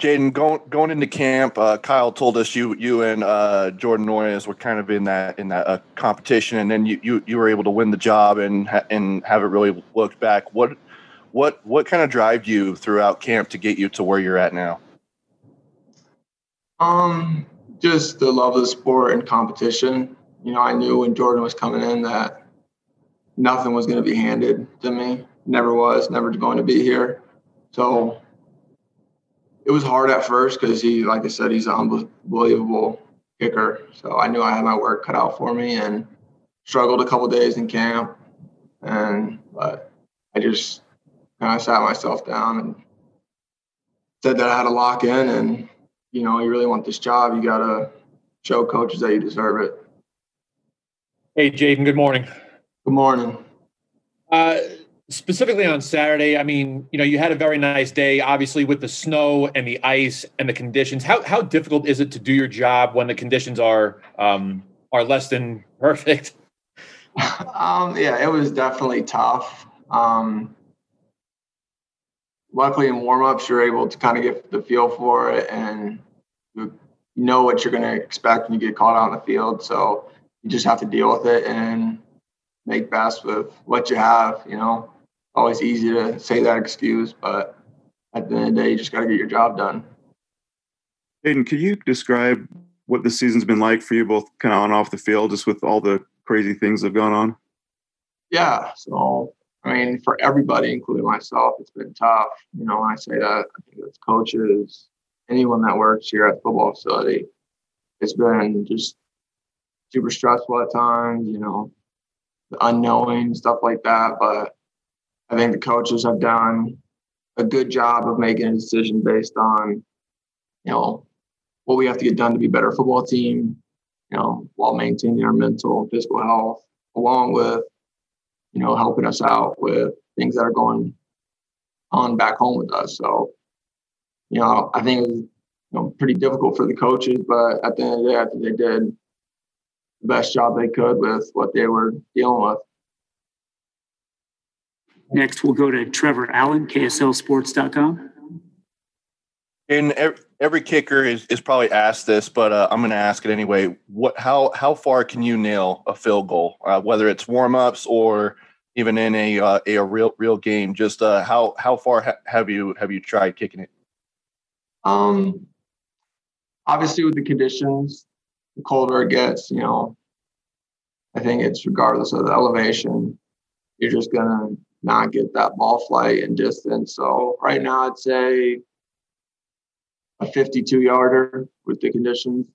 Jadon, going going into camp, uh, Kyle told us you you and uh, Jordan Noyes were kind of in that in that uh, competition, and then you, you you were able to win the job and ha- and haven't really looked back. What what what kind of drive you throughout camp to get you to where you're at now? Um, just the love of the sport and competition. You know, I knew when Jordan was coming in that nothing was going to be handed to me. Never was, never going to be here. So it was hard at first because he, like I said, he's an unbelievable kicker. So I knew I had my work cut out for me and struggled a couple days in camp. And but I just kind of sat myself down and said that I had to lock in and you know, you really want this job, you gotta show coaches that you deserve it. Hey Jadon, good morning. Good morning. Uh, specifically on Saturday, I mean, you know, you had a very nice day, obviously with the snow and the ice and the conditions. How how difficult is it to do your job when the conditions are um, are less than perfect? um, yeah, it was definitely tough. Um, luckily, in warmups, you're able to kind of get the feel for it and know what you're going to expect when you get caught out in the field. So you just have to deal with it and make best with what you have. You know, always easy to say that excuse, but at the end of the day, you just got to get your job done. Hayden, could you describe what the season's been like for you, both kind of on and off the field, just with all the crazy things that have gone on? Yeah. So, I mean, for everybody, including myself, it's been tough. You know, when I say that, I think it's coaches, anyone that works here at the football facility. It's been just super stressful at times, you know, the unknowing, stuff like that. But I think the coaches have done a good job of making a decision based on, you know, what we have to get done to be a better football team, you know, while maintaining our mental and physical health, along with, you know, helping us out with things that are going on back home with us. So, you know, I think it was, you know, pretty difficult for the coaches, but at the end of the day, I think they did the best job they could with what they were dealing with. Next, we'll go to Trevor Allen, KSLSports.com. And every kicker is, is probably asked this, but uh, I'm going to ask it anyway. What how how far can you nail a field goal, uh, whether it's warm ups or even in a uh, a, real real game? Just uh, how how far ha- have you have you tried kicking it? Um, obviously with the conditions, the colder it gets, you know, I think it's regardless of the elevation, you're just gonna not get that ball flight and distance. So right now, I'd say a 52 yarder with the conditions.